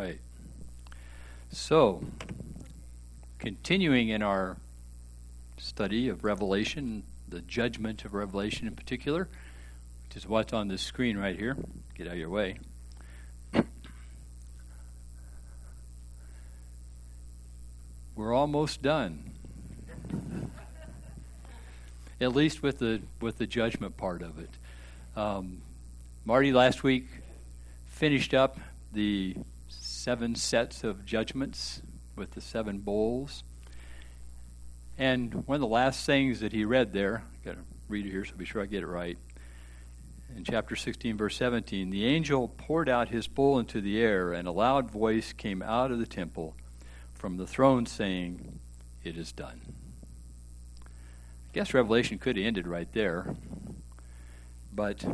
right. So, continuing in our study of Revelation, the judgment of Revelation in particular, which is what's on this screen right here. Get out of your way. We're almost done. At least with the with the judgment part of it. Um, Marty last week finished up the seven sets of judgments with the seven bowls. And one of the last things that he read there, I've got to read it here so be sure I get it right. In chapter 16, verse 17, the angel poured out his bowl into the air, and a loud voice came out of the temple from the throne saying, It is done. I guess Revelation could have ended right there, but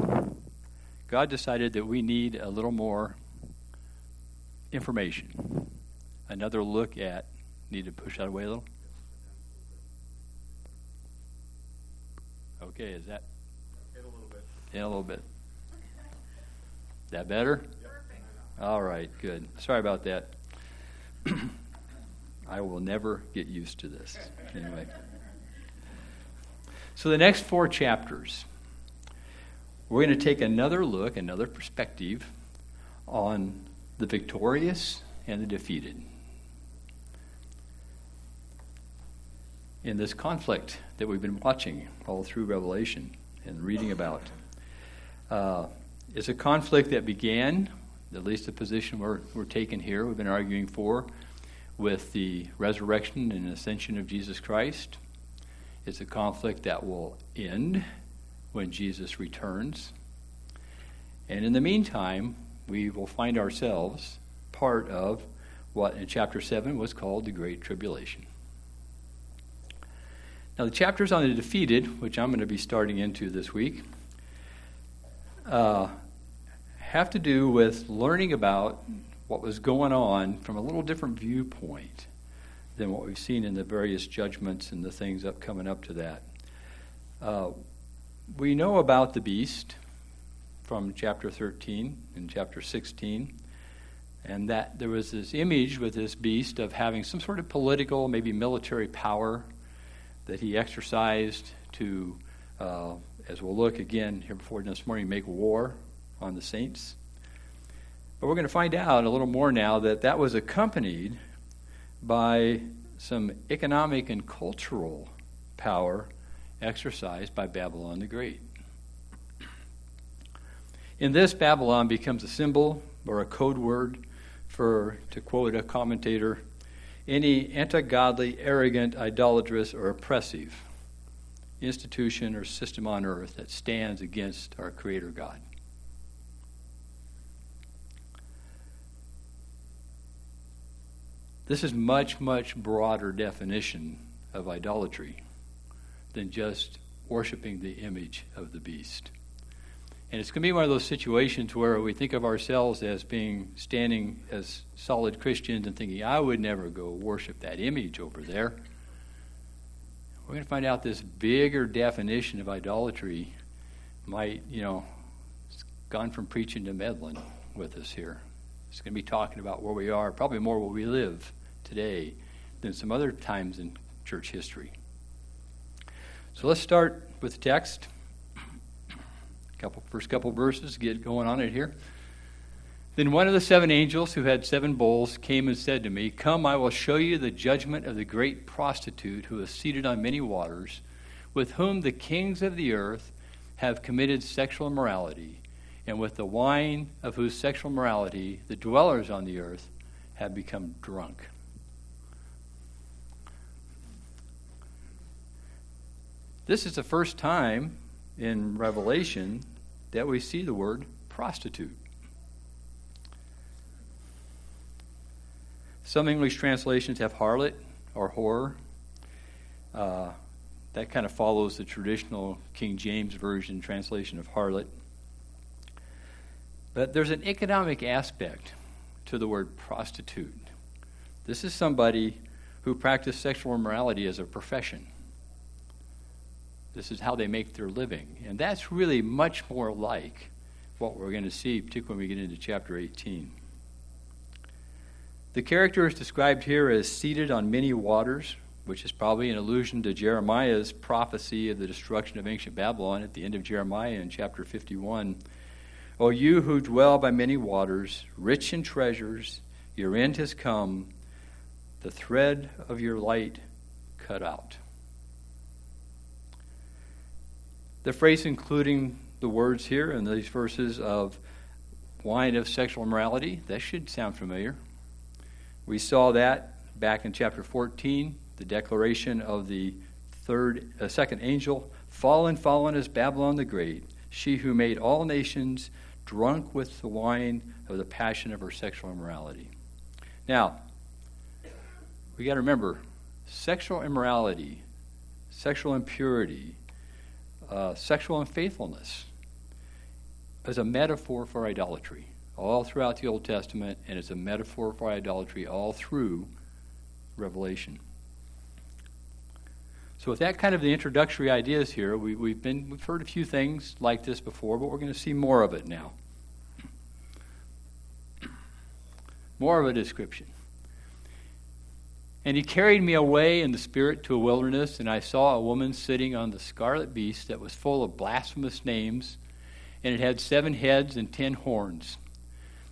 God decided that we need a little more information. Another look at, need to push that away a little? Okay, is that? In a little bit. In a little bit. That better? Perfect. All right, good. Sorry about that. I will never get used to this. Anyway. So, the next four chapters, we're going to take another look, another perspective on the victorious and the defeated. In this conflict that we've been watching all through Revelation and reading about, uh, it's a conflict that began, at least the position we're, we're taking here, we've been arguing for, with the resurrection and ascension of Jesus Christ. It's a conflict that will end when Jesus returns. And in the meantime, we will find ourselves part of what in chapter 7 was called the Great Tribulation. Now, the chapters on the defeated, which I'm going to be starting into this week, uh, have to do with learning about what was going on from a little different viewpoint than what we've seen in the various judgments and the things up coming up to that. Uh, we know about the beast from chapter 13 and chapter 16, and that there was this image with this beast of having some sort of political, maybe military power that he exercised to, uh, as we'll look again here before this morning, make war on the saints. But we're going to find out a little more now that that was accompanied by some economic and cultural power exercised by Babylon the Great. In this, Babylon becomes a symbol or a code word for, to quote a commentator, any anti godly, arrogant, idolatrous, or oppressive institution or system on earth that stands against our Creator God. This is much, much broader definition of idolatry than just worshiping the image of the beast. And it's going to be one of those situations where we think of ourselves as being standing as solid Christians and thinking, I would never go worship that image over there. We're going to find out this bigger definition of idolatry might, you know, it's gone from preaching to meddling with us here. It's going to be talking about where we are, probably more where we live today than some other times in church history. So let's start with the text. Couple first couple verses, get going on it here. Then one of the seven angels who had seven bowls came and said to me, Come, I will show you the judgment of the great prostitute who is seated on many waters, with whom the kings of the earth have committed sexual immorality, and with the wine of whose sexual morality the dwellers on the earth have become drunk. This is the first time in Revelation that we see the word prostitute. Some English translations have harlot or whore. Uh, that kind of follows the traditional King James Version translation of harlot. But there's an economic aspect to the word prostitute. This is somebody who practiced sexual immorality as a profession. This is how they make their living. And that's really much more like what we're going to see, particularly when we get into chapter 18. The character is described here as seated on many waters, which is probably an allusion to Jeremiah's prophecy of the destruction of ancient Babylon at the end of Jeremiah in chapter 51. O you who dwell by many waters, rich in treasures, your end has come, the thread of your light cut out. The phrase including the words here in these verses of wine of sexual immorality, that should sound familiar. We saw that back in chapter 14, the declaration of the third, uh, second angel, fallen, fallen is Babylon the Great, she who made all nations drunk with the wine of the passion of her sexual immorality. Now, we got to remember sexual immorality, sexual impurity, uh, sexual unfaithfulness is a metaphor for idolatry all throughout the Old Testament, and it's a metaphor for idolatry all through Revelation. So, with that kind of the introductory ideas here, we, we've been we've heard a few things like this before, but we're going to see more of it now. More of a description. And he carried me away in the spirit to a wilderness, and I saw a woman sitting on the scarlet beast that was full of blasphemous names, and it had seven heads and ten horns.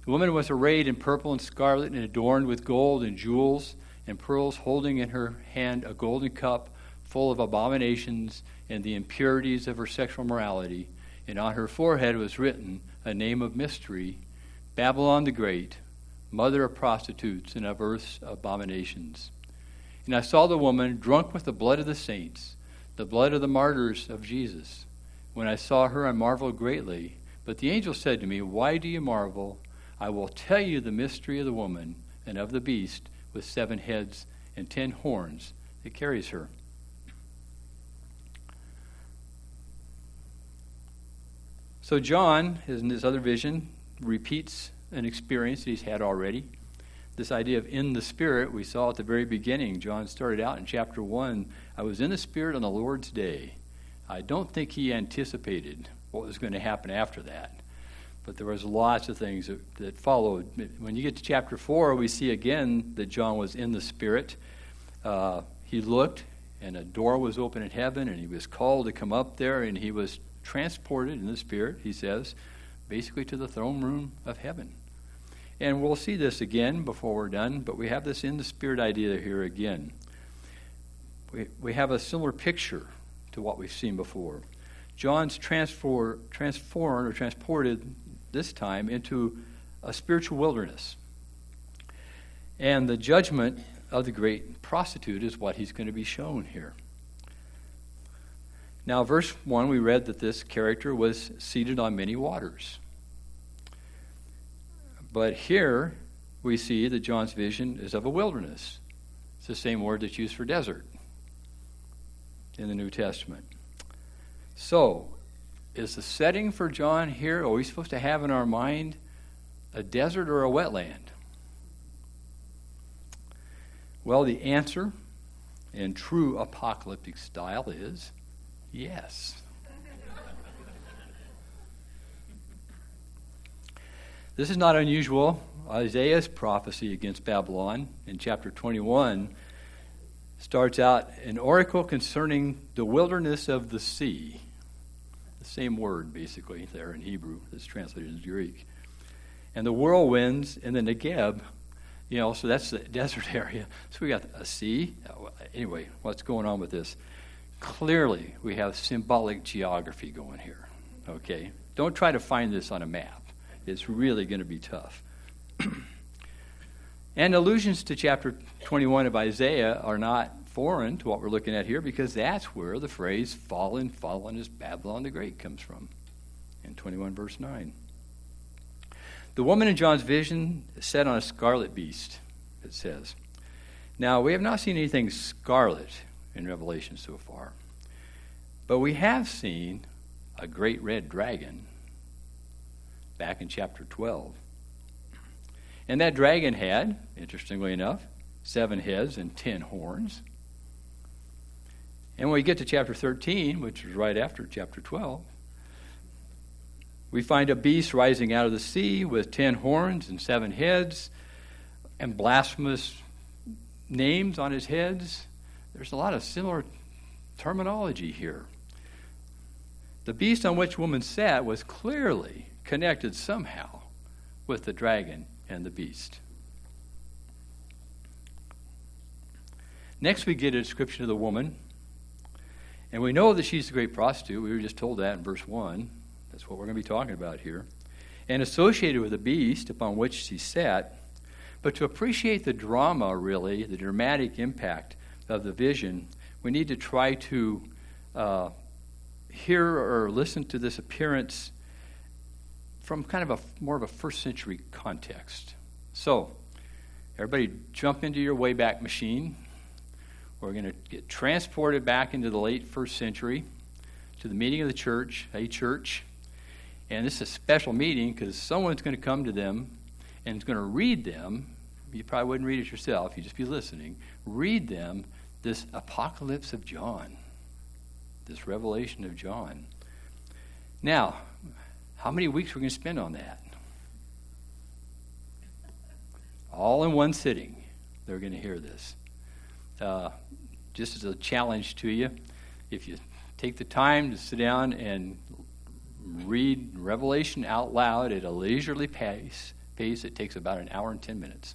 The woman was arrayed in purple and scarlet and adorned with gold and jewels and pearls, holding in her hand a golden cup full of abominations and the impurities of her sexual morality, and on her forehead was written a name of mystery Babylon the Great, mother of prostitutes and of earth's abominations. And I saw the woman drunk with the blood of the saints, the blood of the martyrs of Jesus. When I saw her, I marveled greatly. But the angel said to me, Why do you marvel? I will tell you the mystery of the woman and of the beast with seven heads and ten horns that carries her. So John, in his other vision, repeats an experience that he's had already. This idea of in the Spirit, we saw at the very beginning. John started out in chapter 1 I was in the Spirit on the Lord's day. I don't think he anticipated what was going to happen after that. But there was lots of things that, that followed. When you get to chapter 4, we see again that John was in the Spirit. Uh, he looked, and a door was open in heaven, and he was called to come up there, and he was transported in the Spirit, he says, basically to the throne room of heaven. And we'll see this again before we're done, but we have this in the Spirit idea here again. We, we have a similar picture to what we've seen before. John's transfer, transformed or transported this time into a spiritual wilderness. And the judgment of the great prostitute is what he's going to be shown here. Now, verse 1, we read that this character was seated on many waters. But here we see that John's vision is of a wilderness. It's the same word that's used for desert in the New Testament. So, is the setting for John here, are we supposed to have in our mind a desert or a wetland? Well, the answer in true apocalyptic style is Yes. This is not unusual. Isaiah's prophecy against Babylon in chapter 21 starts out an oracle concerning the wilderness of the sea. The same word, basically, there in Hebrew that's translated into Greek. And the whirlwinds in the Negeb, you know, so that's the desert area. So we got a sea. Anyway, what's going on with this? Clearly, we have symbolic geography going here. Okay? Don't try to find this on a map, it's really going to be tough. and allusions to chapter 21 of Isaiah are not foreign to what we're looking at here because that's where the phrase fallen, fallen is Babylon the Great comes from in 21 verse 9. The woman in John's vision sat on a scarlet beast, it says. Now, we have not seen anything scarlet in Revelation so far. But we have seen a great red dragon back in chapter 12. And that dragon had, interestingly enough, seven heads and ten horns. And when we get to chapter 13, which is right after chapter 12, we find a beast rising out of the sea with ten horns and seven heads. and blasphemous names on his heads. There's a lot of similar terminology here. The beast on which woman sat was clearly connected somehow with the dragon and the beast. Next, we get a description of the woman. And we know that she's the great prostitute. We were just told that in verse 1. That's what we're going to be talking about here. And associated with the beast upon which she sat. But to appreciate the drama, really, the dramatic impact of the vision, we need to try to uh, hear or listen to this appearance from kind of a more of a first century context. So, everybody jump into your Wayback Machine. We're going to get transported back into the late first century to the meeting of the church, a church. And this is a special meeting because someone's going to come to them and is going to read them. You probably wouldn't read it yourself, you'd just be listening. Read them this apocalypse of John, this revelation of John. Now, how many weeks are we going to spend on that? All in one sitting, they're going to hear this. Uh, just as a challenge to you, if you take the time to sit down and read Revelation out loud at a leisurely pace, pace it takes about an hour and 10 minutes.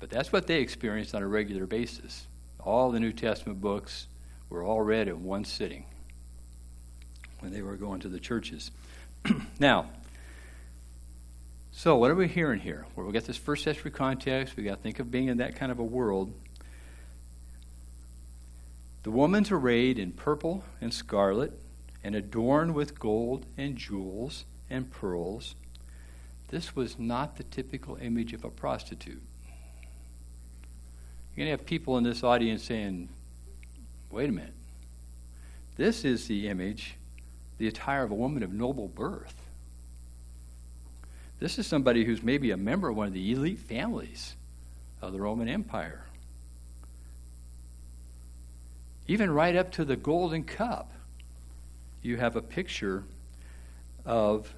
But that's what they experienced on a regular basis. All the New Testament books were all read in one sitting when they were going to the churches. now, so what are we hearing here? Well, we got this first century context. We got to think of being in that kind of a world. The woman's arrayed in purple and scarlet and adorned with gold and jewels and pearls. This was not the typical image of a prostitute. You're going to have people in this audience saying, wait a minute. This is the image, the attire of a woman of noble birth. This is somebody who's maybe a member of one of the elite families of the Roman Empire even right up to the golden cup, you have a picture of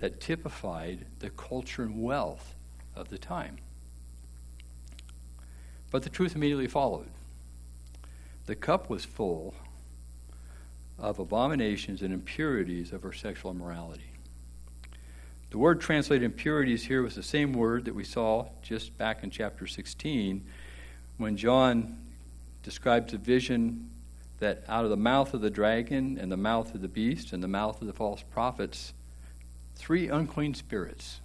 that typified the culture and wealth of the time. But the truth immediately followed. The cup was full of abominations and impurities of her sexual immorality. The word translated impurities here was the same word that we saw just back in chapter 16 when John describes a vision that out of the mouth of the dragon and the mouth of the beast and the mouth of the false prophets, three unclean spirits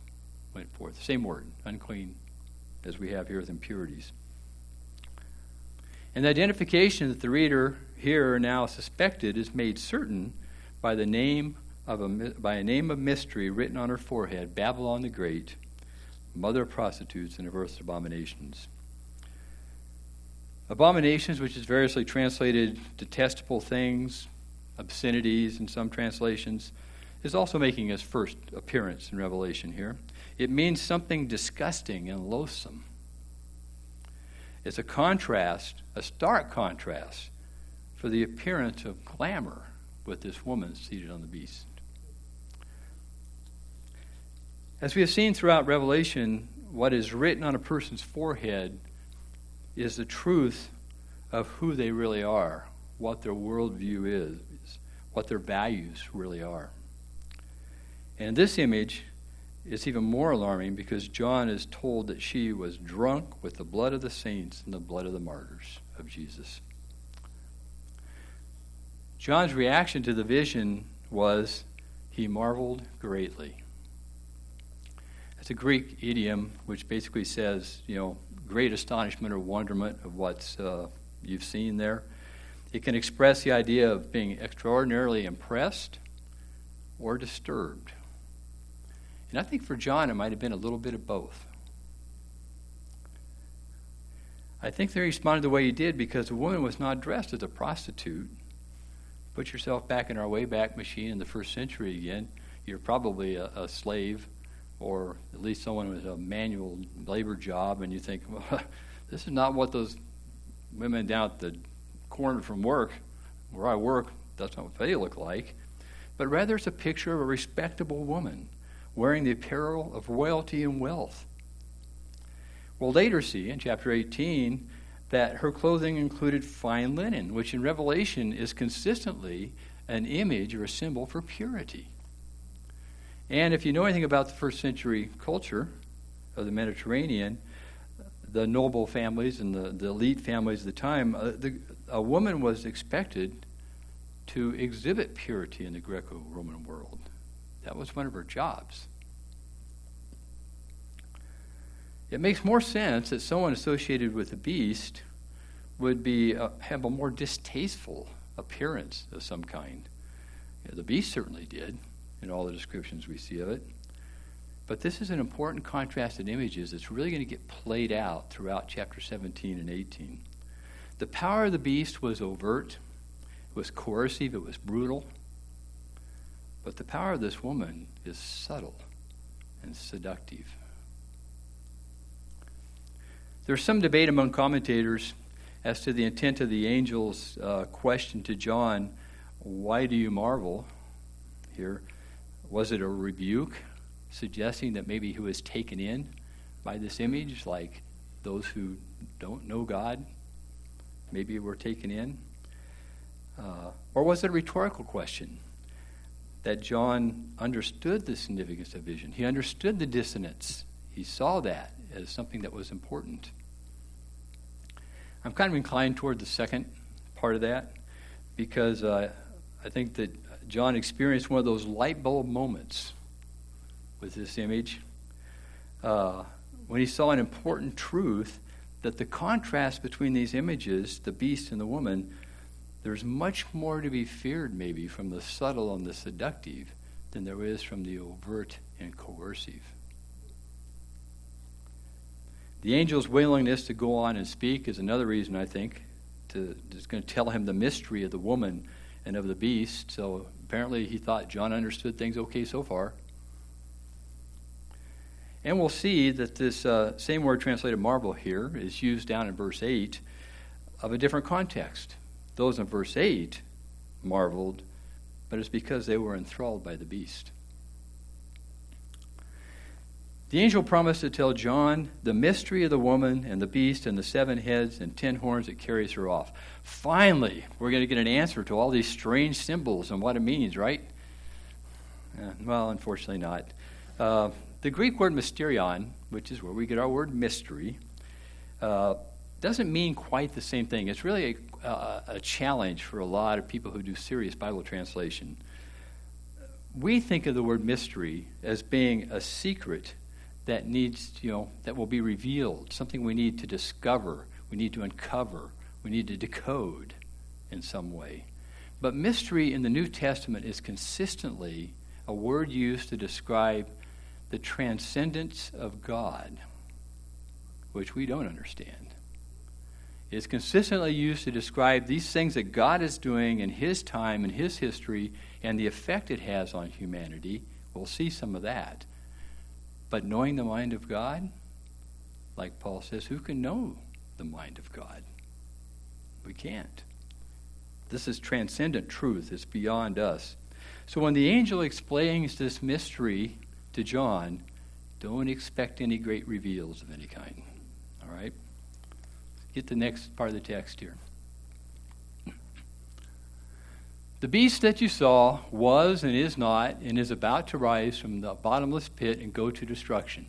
went forth. Same word, unclean, as we have here with impurities. And the identification that the reader here now suspected is made certain by the name of a, by a name of mystery written on her forehead, Babylon the Great, mother of prostitutes and of earth's abominations. Abominations, which is variously translated detestable things, obscenities in some translations, is also making its first appearance in Revelation here. It means something disgusting and loathsome. It's a contrast, a stark contrast, for the appearance of glamour with this woman seated on the beast. As we have seen throughout Revelation, what is written on a person's forehead is the truth of who they really are, what their worldview is, what their values really are. And this image is even more alarming because John is told that she was drunk with the blood of the saints and the blood of the martyrs of Jesus. John's reaction to the vision was he marveled greatly. It's a Greek idiom which basically says, you know, great astonishment or wonderment of what uh, you've seen there. It can express the idea of being extraordinarily impressed or disturbed. And I think for John, it might have been a little bit of both. I think they responded the way he did because the woman was not dressed as a prostitute. Put yourself back in our Wayback Machine in the first century again. You're probably a, a slave or at least someone with a manual labor job, and you think, well, this is not what those women down at the corner from work, where I work, that's not what they look like. But rather, it's a picture of a respectable woman wearing the apparel of royalty and wealth. We'll later see in chapter 18 that her clothing included fine linen, which in Revelation is consistently an image or a symbol for purity. And if you know anything about the first century culture of the Mediterranean, the noble families and the, the elite families of the time, uh, the, a woman was expected to exhibit purity in the Greco Roman world. That was one of her jobs. It makes more sense that someone associated with the beast would be uh, have a more distasteful appearance of some kind. Yeah, the beast certainly did in all the descriptions we see of it. But this is an important contrast in images that's really going to get played out throughout chapter 17 and 18. The power of the beast was overt, it was coercive, it was brutal. But the power of this woman is subtle and seductive. There's some debate among commentators as to the intent of the angel's uh, question to John, Why do you marvel? Here, was it a rebuke, suggesting that maybe he was taken in by this image, like those who don't know God maybe were taken in? Uh, or was it a rhetorical question that John understood the significance of vision? He understood the dissonance, he saw that as something that was important. I'm kind of inclined toward the second part of that because uh, I think that John experienced one of those light bulb moments with this image uh, when he saw an important truth that the contrast between these images, the beast and the woman, there's much more to be feared, maybe, from the subtle and the seductive than there is from the overt and coercive. The angel's willingness to go on and speak is another reason, I think, to, is going to tell him the mystery of the woman and of the beast. So apparently he thought John understood things okay so far. And we'll see that this uh, same word translated marvel here is used down in verse 8 of a different context. Those in verse 8 marveled, but it's because they were enthralled by the beast. The angel promised to tell John the mystery of the woman and the beast and the seven heads and ten horns that carries her off. Finally, we're going to get an answer to all these strange symbols and what it means, right? Uh, well, unfortunately not. Uh, the Greek word mysterion, which is where we get our word mystery, uh, doesn't mean quite the same thing. It's really a, a challenge for a lot of people who do serious Bible translation. We think of the word mystery as being a secret that needs, you know, that will be revealed, something we need to discover, we need to uncover, we need to decode in some way. But mystery in the New Testament is consistently a word used to describe the transcendence of God, which we don't understand. It's consistently used to describe these things that God is doing in His time and His history and the effect it has on humanity. We'll see some of that. But knowing the mind of God, like Paul says, who can know the mind of God? We can't. This is transcendent truth, it's beyond us. So when the angel explains this mystery to John, don't expect any great reveals of any kind. All right? Get the next part of the text here. The beast that you saw was and is not and is about to rise from the bottomless pit and go to destruction.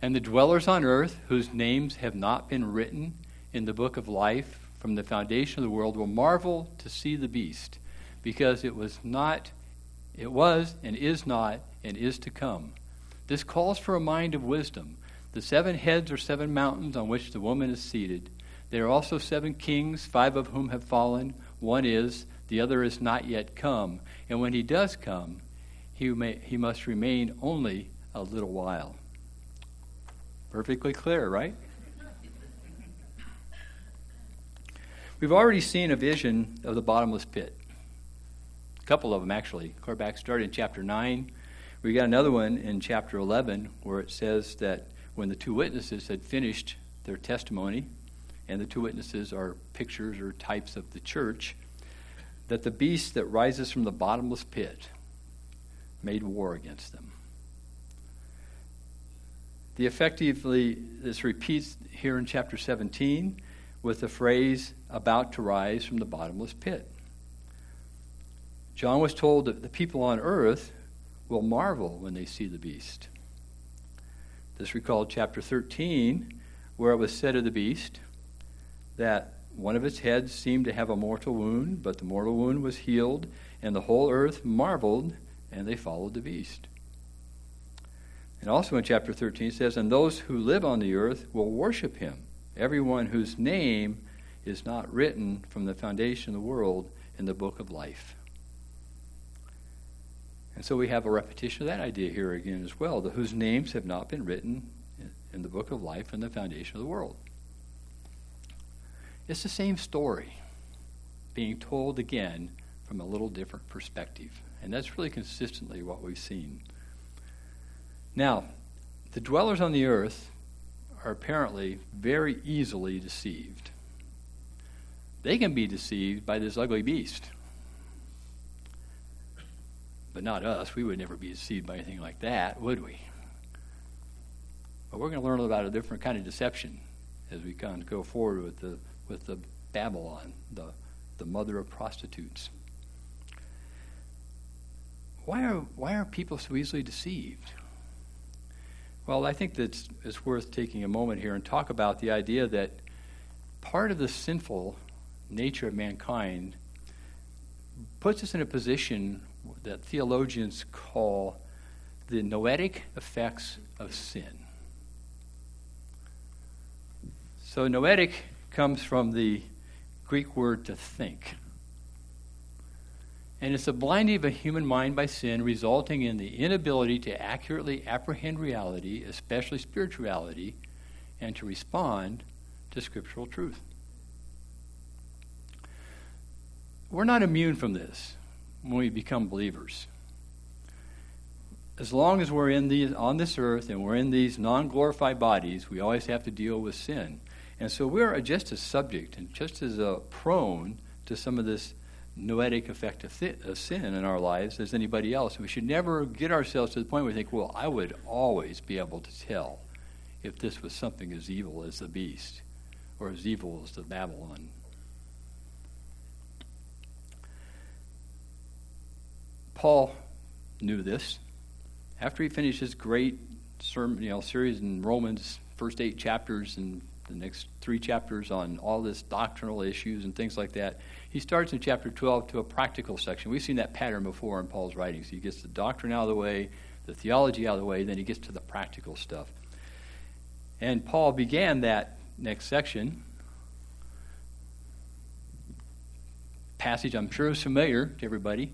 And the dwellers on earth, whose names have not been written in the book of life from the foundation of the world, will marvel to see the beast, because it was not, it was and is not and is to come. This calls for a mind of wisdom. The seven heads are seven mountains on which the woman is seated. There are also seven kings, five of whom have fallen. One is the other is not yet come. And when he does come, he, may, he must remain only a little while. Perfectly clear, right? We've already seen a vision of the bottomless pit. A couple of them, actually. Clear back started in chapter 9. We got another one in chapter 11 where it says that when the two witnesses had finished their testimony, and the two witnesses are pictures or types of the church, that the beast that rises from the bottomless pit made war against them. The effectively, this repeats here in chapter 17 with the phrase, about to rise from the bottomless pit. John was told that the people on earth will marvel when they see the beast. This recalled chapter 13, where it was said of the beast that one of its heads seemed to have a mortal wound, but the mortal wound was healed, and the whole earth marveled, and they followed the beast. And also in chapter 13 it says, And those who live on the earth will worship him, everyone whose name is not written from the foundation of the world in the book of life. And so we have a repetition of that idea here again as well, whose names have not been written in the book of life and the foundation of the world. It's the same story being told again from a little different perspective. And that's really consistently what we've seen. Now, the dwellers on the earth are apparently very easily deceived. They can be deceived by this ugly beast. But not us. We would never be deceived by anything like that, would we? But we're going to learn about a different kind of deception as we kind of go forward with the with the Babylon, the, the mother of prostitutes. Why are, why are people so easily deceived? Well, I think that it's, it's worth taking a moment here and talk about the idea that part of the sinful nature of mankind puts us in a position that theologians call the noetic effects of sin. So, noetic comes from the Greek word to think. And it's the blinding of a human mind by sin, resulting in the inability to accurately apprehend reality, especially spirituality, and to respond to scriptural truth. We're not immune from this when we become believers. As long as we're in these, on this earth and we're in these non glorified bodies, we always have to deal with sin. And so we're just as subject and just as uh, prone to some of this noetic effect of, th- of, sin in our lives as anybody else. We should never get ourselves to the point where we think, well, I would always be able to tell if this was something as evil as the beast or as evil as the Babylon. Paul knew this. After he finished his great sermon, you know, series in Romans, first eight chapters and the next three chapters on all this doctrinal issues and things like that. He starts in chapter 12 to a practical section. We've seen that pattern before in Paul's writings. He gets the doctrine out of the way, the theology out of the way, then he gets to the practical stuff. And Paul began that next section. Passage I'm sure is familiar to everybody.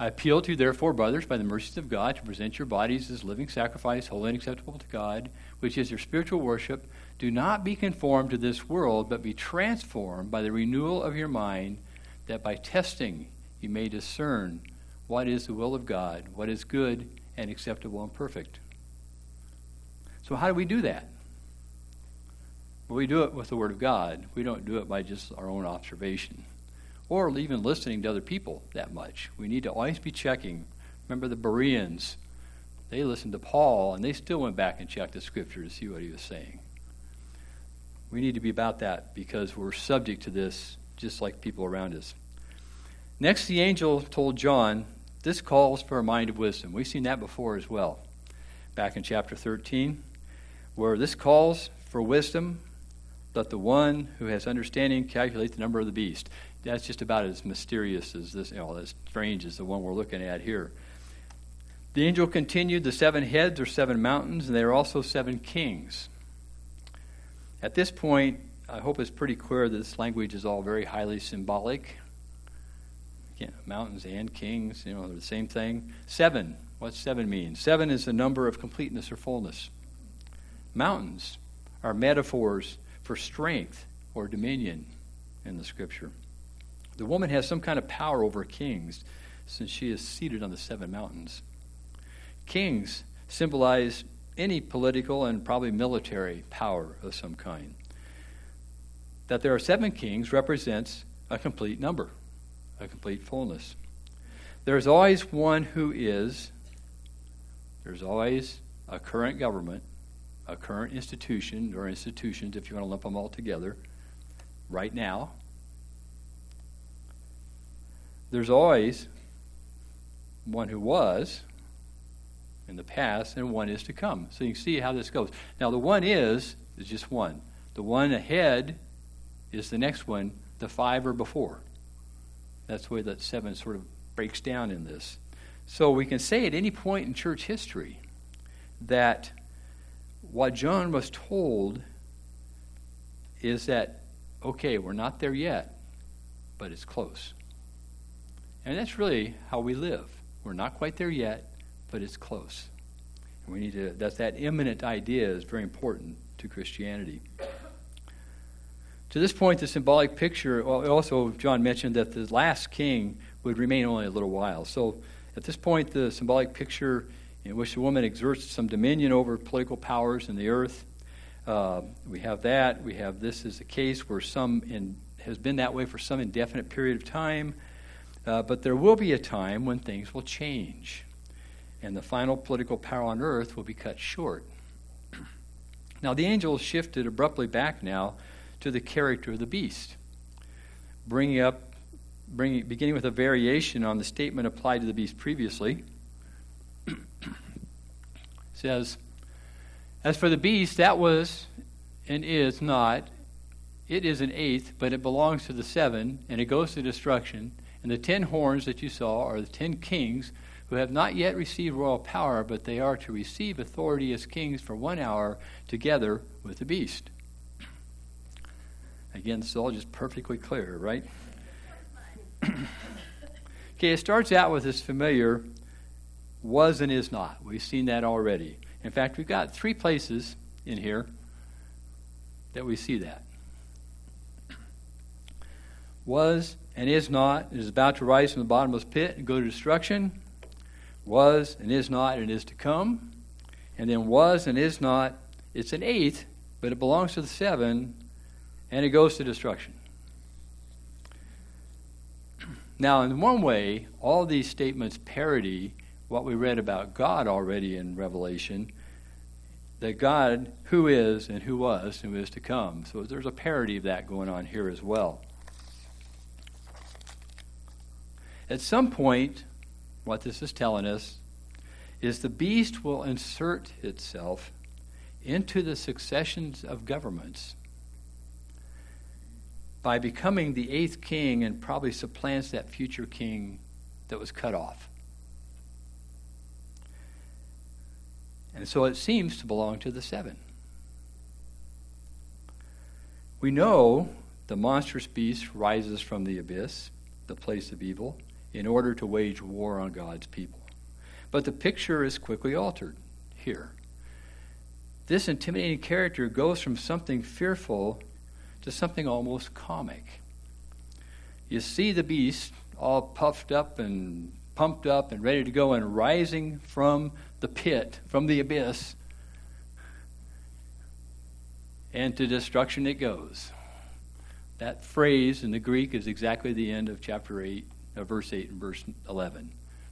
I appeal to you, therefore, brothers, by the mercies of God, to present your bodies as living sacrifice, holy and acceptable to God, which is your spiritual worship. Do not be conformed to this world, but be transformed by the renewal of your mind, that by testing you may discern what is the will of God, what is good and acceptable and perfect. So, how do we do that? Well, we do it with the Word of God. We don't do it by just our own observation or even listening to other people that much. We need to always be checking. Remember the Bereans? They listened to Paul and they still went back and checked the scripture to see what he was saying. We need to be about that because we're subject to this just like people around us. Next, the angel told John, This calls for a mind of wisdom. We've seen that before as well, back in chapter 13, where this calls for wisdom. Let the one who has understanding calculate the number of the beast that's just about as mysterious as this, you know, as strange as the one we're looking at here. The angel continued, the seven heads are seven mountains, and they are also seven kings. At this point, I hope it's pretty clear that this language is all very highly symbolic. Again, mountains and kings, you know, they're the same thing. Seven, what's seven mean? Seven is the number of completeness or fullness. Mountains are metaphors for strength or dominion in the scripture. The woman has some kind of power over kings since she is seated on the seven mountains. Kings symbolize any political and probably military power of some kind. That there are seven kings represents a complete number, a complete fullness. There's always one who is, there's always a current government, a current institution, or institutions, if you want to lump them all together, right now. There's always one who was in the past and one is to come. So you can see how this goes. Now, the one is is just one. The one ahead is the next one. The five are before. That's the way that seven sort of breaks down in this. So we can say at any point in church history that what John was told is that, okay, we're not there yet, but it's close. And that's really how we live. We're not quite there yet, but it's close. And we need to, that's that imminent idea is very important to Christianity. To this point, the symbolic picture, also, John mentioned that the last king would remain only a little while. So at this point, the symbolic picture in which the woman exerts some dominion over political powers in the earth. Uh, we have that. We have this as a case where some in, has been that way for some indefinite period of time. Uh, but there will be a time when things will change, and the final political power on earth will be cut short. now, the angel shifted abruptly back now to the character of the beast, bringing up, bringing, beginning with a variation on the statement applied to the beast previously. says, As for the beast, that was and is not. It is an eighth, but it belongs to the seven, and it goes to destruction. And the ten horns that you saw are the ten kings who have not yet received royal power, but they are to receive authority as kings for one hour together with the beast. Again, it's all just perfectly clear, right? okay, it starts out with this familiar was and is not. We've seen that already. In fact, we've got three places in here that we see that. Was and is not, is about to rise from the bottomless pit and go to destruction. Was and is not, and is to come. And then was and is not, it's an eighth, but it belongs to the seven, and it goes to destruction. Now, in one way, all these statements parody what we read about God already in Revelation that God, who is and who was and who is to come. So there's a parody of that going on here as well. At some point, what this is telling us is the beast will insert itself into the successions of governments by becoming the eighth king and probably supplants that future king that was cut off. And so it seems to belong to the seven. We know the monstrous beast rises from the abyss, the place of evil, in order to wage war on God's people. But the picture is quickly altered here. This intimidating character goes from something fearful to something almost comic. You see the beast all puffed up and pumped up and ready to go and rising from the pit, from the abyss, and to destruction it goes. That phrase in the Greek is exactly the end of chapter 8, uh, verse 8 and verse 11.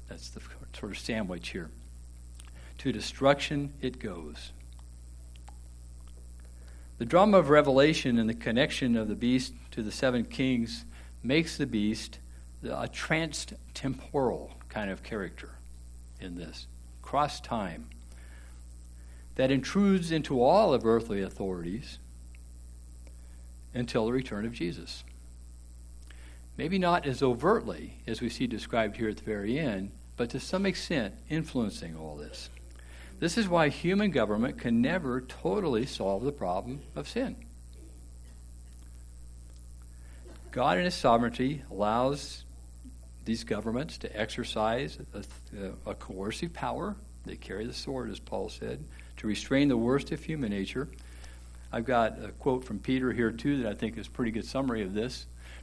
That's the sort of sandwich here. To destruction it goes. The drama of Revelation and the connection of the beast to the seven kings makes the beast a tranced temporal kind of character in this, cross time, that intrudes into all of earthly authorities until the return of Jesus. Maybe not as overtly as we see described here at the very end, but to some extent influencing all this. This is why human government can never totally solve the problem of sin. God, in His sovereignty, allows these governments to exercise a, a, coercive power. They carry the sword, as Paul said, to restrain the worst of human nature. I've got a quote from Peter here, too, that I think is a pretty good summary of this.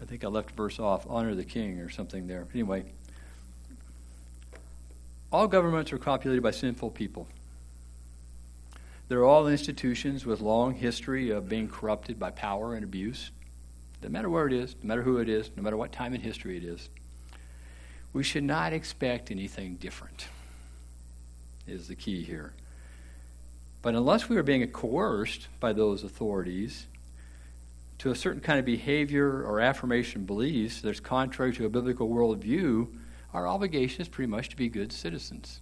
I think I left a verse off honor the king or something there. Anyway, all governments are populated by sinful people. They're all institutions with long history of being corrupted by power and abuse. No matter where it is, no matter who it is, no matter what time in history it is. We should not expect anything different, is the key here. But unless we are being coerced by those authorities to a certain kind of behavior or affirmation beliefs that's contrary to a biblical worldview, our obligation is pretty much to be good citizens.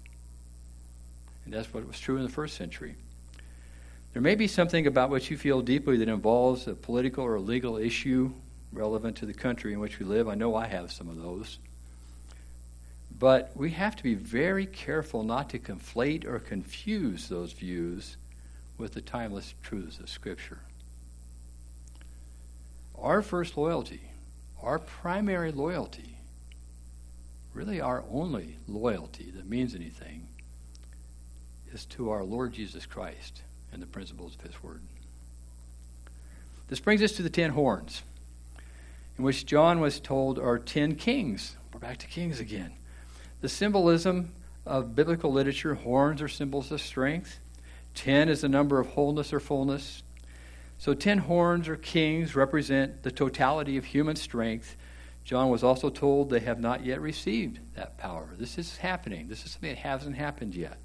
And that's what was true in the first century. There may be something about what you feel deeply that involves a political or legal issue relevant to the country in which we live. I know I have some of those. But we have to be very careful not to conflate or confuse those views with the timeless truths of Scripture. Our first loyalty, our primary loyalty, really our only loyalty that means anything, is to our Lord Jesus Christ and the principles of His Word. This brings us to the ten horns, in which John was told are ten kings. We're back to kings again. The symbolism of biblical literature, horns are symbols of strength. Ten is the number of wholeness or fullness. So, ten horns or kings represent the totality of human strength. John was also told they have not yet received that power. This is happening. This is something that hasn't happened yet.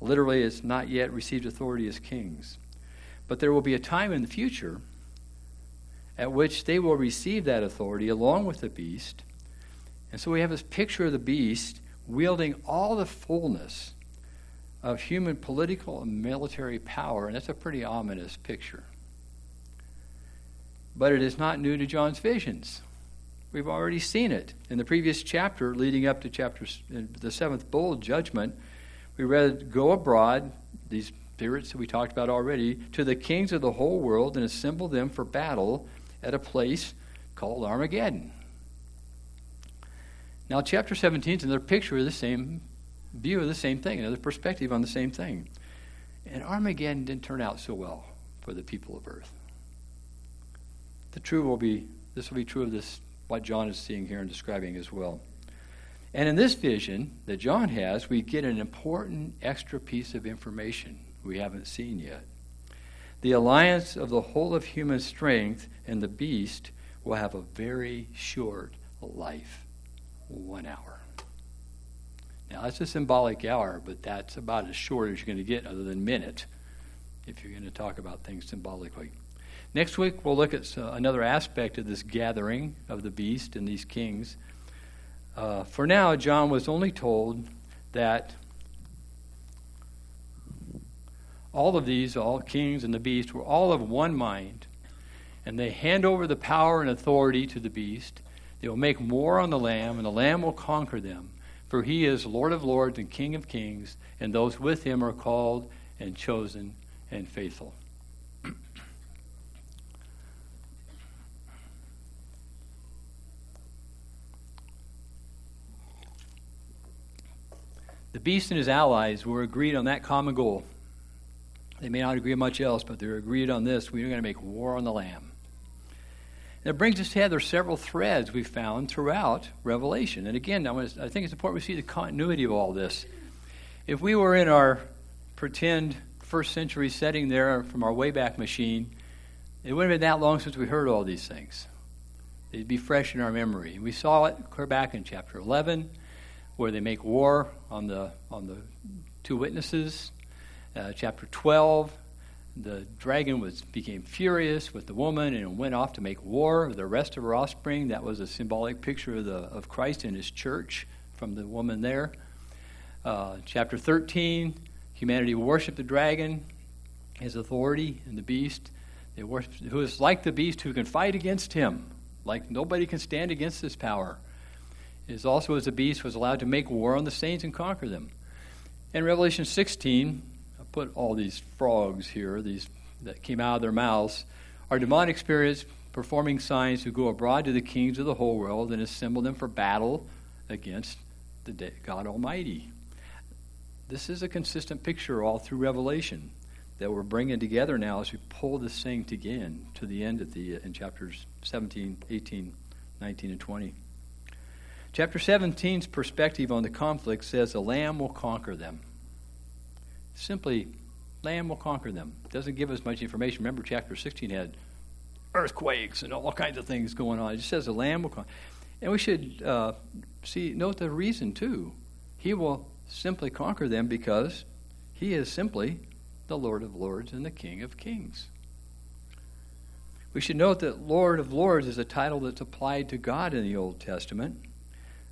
Literally, it's not yet received authority as kings. But there will be a time in the future at which they will receive that authority along with the beast and so we have this picture of the beast wielding all the fullness of human political and military power, and that's a pretty ominous picture. But it is not new to John's visions. We've already seen it. In the previous chapter, leading up to chapter uh, the seventh bowl judgment, we read, Go abroad, these spirits that we talked about already, to the kings of the whole world and assemble them for battle at a place called Armageddon. Now, chapter 17 is another picture of the same view of the same thing, another perspective on the same thing. And Armageddon didn't turn out so well for the people of earth. The true will be this will be true of this what John is seeing here and describing as well. And in this vision that John has, we get an important extra piece of information we haven't seen yet. The alliance of the whole of human strength and the beast will have a very short life one hour. Now, that's a symbolic hour, but that's about as short as you're going to get, other than minute, if you're going to talk about things symbolically. Next week, we'll look at uh, another aspect of this gathering of the beast and these kings. Uh, for now, John was only told that all of these, all kings and the beast, were all of one mind, and they hand over the power and authority to the beast, they will make war on the Lamb, and the Lamb will conquer them. For he is Lord of lords and King of kings, and those with him are called and chosen and faithful. Beast and his allies were agreed on that common goal. They may not agree on much else, but they're agreed on this. We're going to make war on the Lamb. That brings us together several threads we found throughout Revelation. And again, I, I think it's important we see the continuity of all this. If we were in our pretend first century setting there from our Wayback Machine, it wouldn't have been that long since we heard all these things. They'd be fresh in our memory. We saw it clear back in chapter 11, where they make war on the, on the two witnesses. Uh, chapter 12, the dragon was became furious with the woman and went off to make war with the rest of her offspring. That was a symbolic picture of the of Christ and His church from the woman there. Uh, chapter 13, humanity worshiped the dragon, his authority, and the beast. They worship who is like the beast, who can fight against him, like nobody can stand against this power. Is also as the beast was allowed to make war on the saints and conquer them. In Revelation 16, I put all these frogs here, these that came out of their mouths, are demonic spirits performing signs who go abroad to the kings of the whole world and assemble them for battle against the God Almighty. this is a consistent picture all through Revelation that we're bringing together now as we pull this thing again to the end at the uh, in chapters 17, 18, 19, and 20. Chapter 17's perspective on the conflict says the Lamb will conquer them. Simply, Lamb will conquer them. It doesn't give us much information. Remember, chapter 16 had earthquakes and all kinds of things going on. It just says the Lamb will conquer. And we should uh, see note the reason too. He will simply conquer them because he is simply the Lord of Lords and the King of Kings. We should note that Lord of Lords is a title that's applied to God in the Old Testament.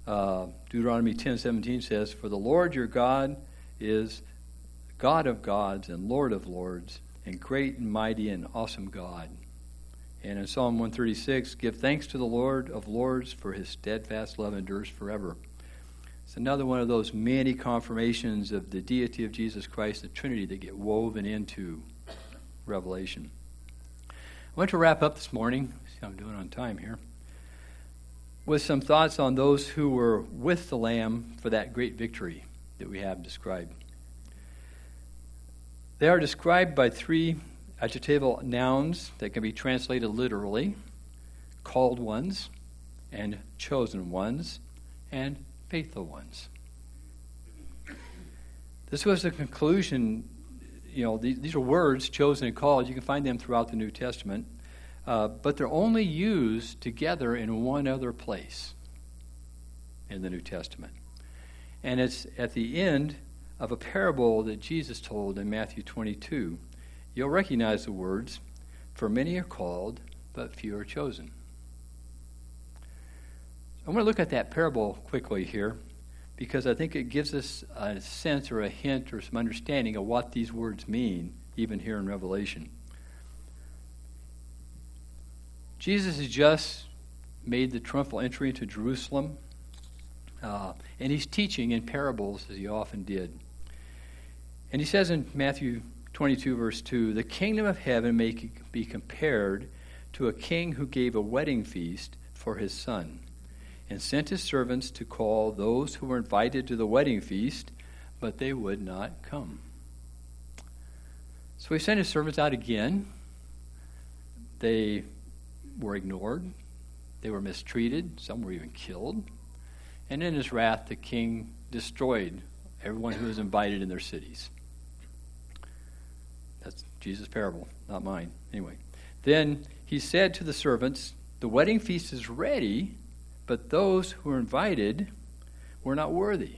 Uh, Deuteronomy 10:17 says, "For the Lord your God is God of gods and Lord of lords, and great and mighty and awesome God." And in Psalm 136, "Give thanks to the Lord of lords, for his steadfast love endures forever." It's another one of those many confirmations of the deity of Jesus Christ, the Trinity, that get woven into Revelation. I want to wrap up this morning. See how I'm doing on time here with some thoughts on those who were with the Lamb for that great victory that we have described. They are described by three adjectival nouns that can be translated literally called ones, and chosen ones, and faithful ones. This was the conclusion. You know, these, these are words, chosen and called. You can find them throughout the New Testament. Uh, but they're only used together in one other place in the New Testament. And it's at the end of a parable that Jesus told in Matthew 22. You'll recognize the words, For many are called, but few are chosen. I want to look at that parable quickly here because I think it gives us a sense or a hint or some understanding of what these words mean, even here in Revelation. Jesus has just made the triumphal entry into Jerusalem, uh, and he's teaching in parables as he often did. And he says in Matthew 22, verse 2 The kingdom of heaven may be compared to a king who gave a wedding feast for his son, and sent his servants to call those who were invited to the wedding feast, but they would not come. So he sent his servants out again. They were ignored, they were mistreated, some were even killed. And in his wrath, the king destroyed everyone who was invited in their cities. That's Jesus' parable, not mine. Anyway, then he said to the servants, The wedding feast is ready, but those who were invited were not worthy.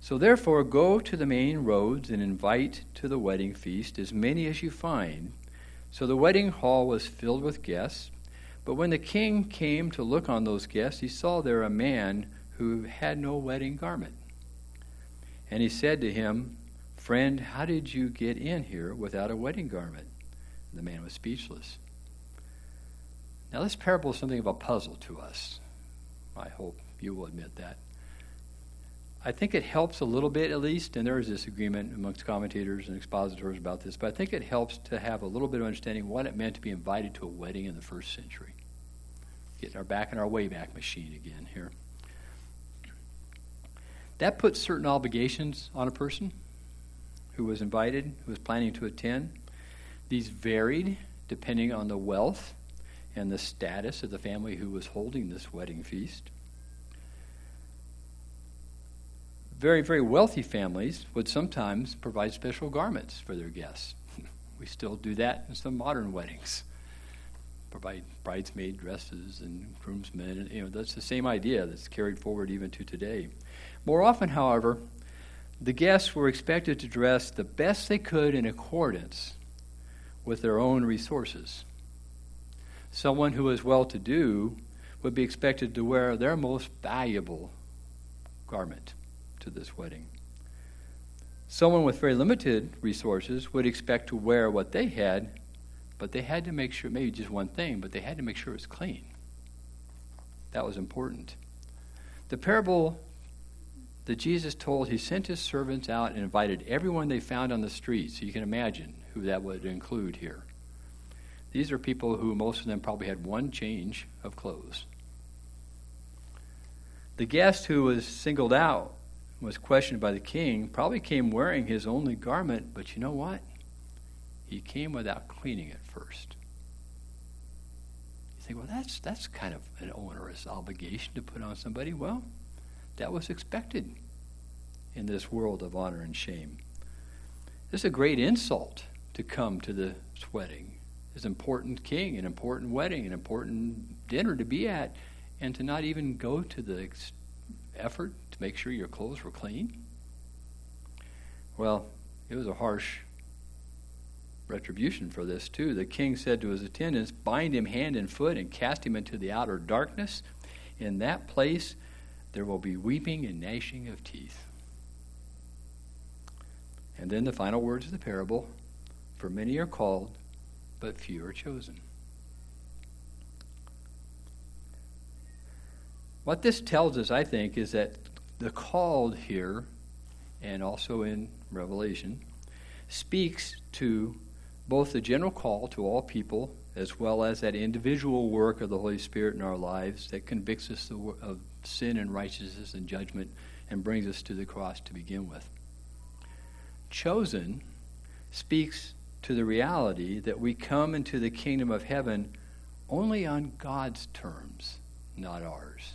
So therefore, go to the main roads and invite to the wedding feast as many as you find. So the wedding hall was filled with guests. But when the king came to look on those guests, he saw there a man who had no wedding garment. And he said to him, Friend, how did you get in here without a wedding garment? The man was speechless. Now, this parable is something of a puzzle to us. I hope you will admit that. I think it helps a little bit, at least, and there is disagreement amongst commentators and expositors about this, but I think it helps to have a little bit of understanding what it meant to be invited to a wedding in the first century. Getting our back in our Wayback Machine again here. That puts certain obligations on a person who was invited, who was planning to attend. These varied depending on the wealth and the status of the family who was holding this wedding feast. Very, very wealthy families would sometimes provide special garments for their guests. we still do that in some modern weddings. Provide bridesmaid dresses and groomsmen. And, you know, that's the same idea that's carried forward even to today. More often, however, the guests were expected to dress the best they could in accordance with their own resources. Someone who was well to do would be expected to wear their most valuable garment to this wedding. Someone with very limited resources would expect to wear what they had, but they had to make sure, maybe just one thing, but they had to make sure it was clean. That was important. The parable that Jesus told, he sent his servants out and invited everyone they found on the street. So you can imagine who that would include here. These are people who most of them probably had one change of clothes. The guest who was singled out was questioned by the king, probably came wearing his only garment, but you know what? He came without cleaning it first. You think, well, that's, that's kind of an onerous obligation to put on somebody. Well, that was expected in this world of honor and shame. It's a great insult to come to the wedding. It's important king, an important wedding, an important dinner to be at, and to not even go to the effort to make sure your clothes were clean? Well, it was a harsh retribution for this, too. The king said to his attendants, Bind him hand and foot and cast him into the outer darkness. In that place there will be weeping and gnashing of teeth. And then the final words of the parable For many are called, but few are chosen. What this tells us, I think, is that the called here, and also in Revelation, speaks to both the general call to all people as well as that individual work of the Holy Spirit in our lives that convicts us of sin and righteousness and judgment and brings us to the cross to begin with. Chosen speaks to the reality that we come into the kingdom of heaven only on God's terms, not ours.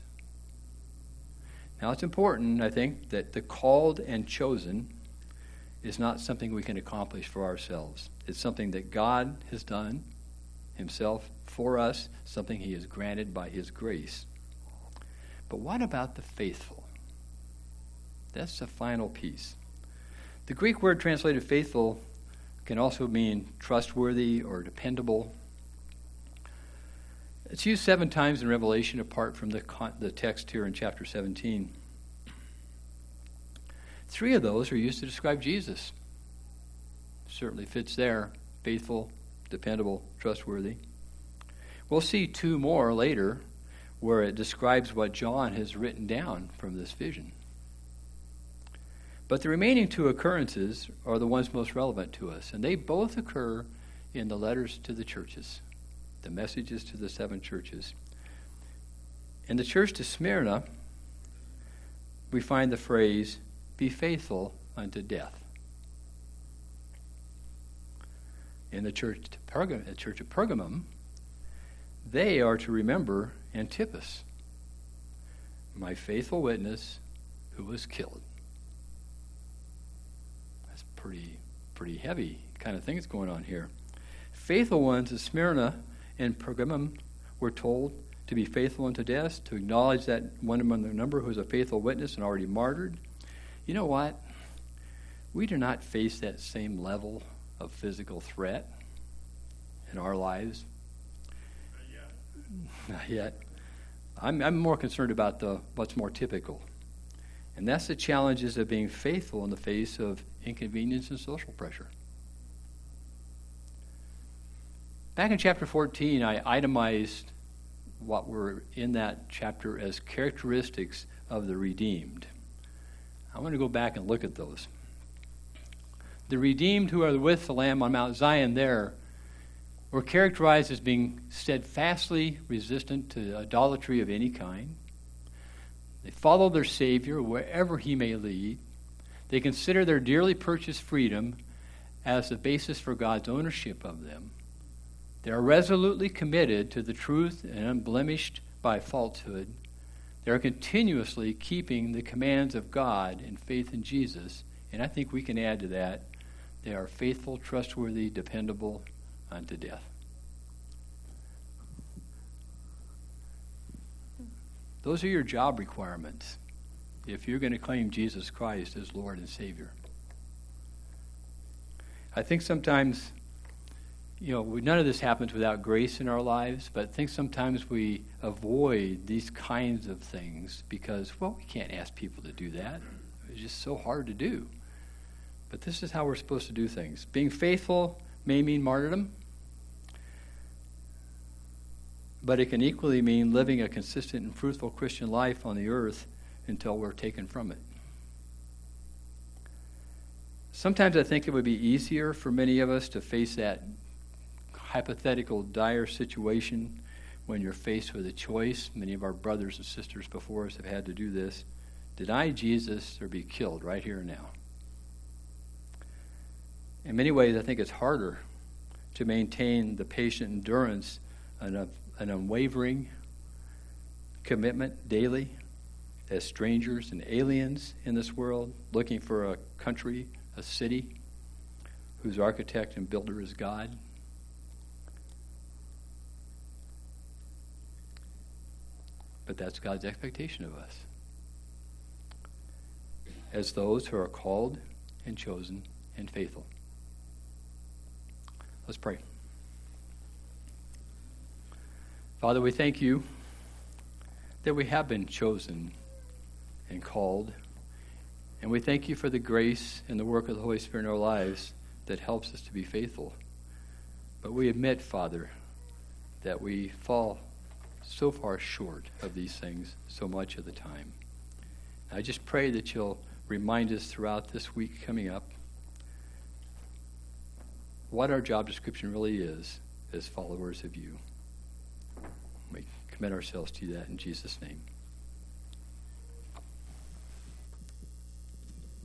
Now, it's important, I think, that the called and chosen is not something we can accomplish for ourselves. It's something that God has done Himself for us, something He has granted by His grace. But what about the faithful? That's the final piece. The Greek word translated faithful can also mean trustworthy or dependable. It's used seven times in Revelation, apart from the, the text here in chapter 17. Three of those are used to describe Jesus. Certainly fits there faithful, dependable, trustworthy. We'll see two more later where it describes what John has written down from this vision. But the remaining two occurrences are the ones most relevant to us, and they both occur in the letters to the churches the messages to the seven churches. In the church to Smyrna, we find the phrase, be faithful unto death. In the church, to Pergam, the church of Pergamum, they are to remember Antipas, my faithful witness who was killed. That's pretty, pretty heavy kind of thing that's going on here. Faithful ones of Smyrna in Pergamum were told to be faithful unto death, to acknowledge that one among their number who is a faithful witness and already martyred. You know what? We do not face that same level of physical threat in our lives. Not yet. Not yet. I'm, I'm more concerned about the what's more typical. And that's the challenges of being faithful in the face of inconvenience and social pressure. Back in chapter 14, I itemized what were in that chapter as characteristics of the redeemed. I want to go back and look at those. The redeemed who are with the Lamb on Mount Zion there were characterized as being steadfastly resistant to idolatry of any kind. They follow their Savior wherever he may lead. They consider their dearly purchased freedom as the basis for God's ownership of them. They are resolutely committed to the truth and unblemished by falsehood. They are continuously keeping the commands of God and faith in Jesus. And I think we can add to that they are faithful, trustworthy, dependable unto death. Those are your job requirements if you're going to claim Jesus Christ as Lord and Savior. I think sometimes you know, none of this happens without grace in our lives, but I think sometimes we avoid these kinds of things because, well, we can't ask people to do that. It's just so hard to do. But this is how we're supposed to do things. Being faithful may mean martyrdom, but it can equally mean living a consistent and fruitful Christian life on the earth until we're taken from it. Sometimes I think it would be easier for many of us to face that hypothetical dire situation when you're faced with a choice. Many of our brothers and sisters before us have had to do this deny Jesus or be killed right here and now. In many ways, I think it's harder to maintain the patient endurance and an unwavering commitment daily as strangers and aliens in this world, looking for a country, a city, whose architect and builder is God. But that's God's expectation of us. As those who are called and chosen and faithful. Let's pray. Father, we thank you that we have been chosen and called. And we thank you for the grace and the work of the Holy Spirit in our lives that helps us to be faithful. But we admit, Father, that we fall so far short of these things so much of the time. I just pray that you'll remind us throughout this week coming up what our job description really is as followers of you. We commit ourselves to that in Jesus' name.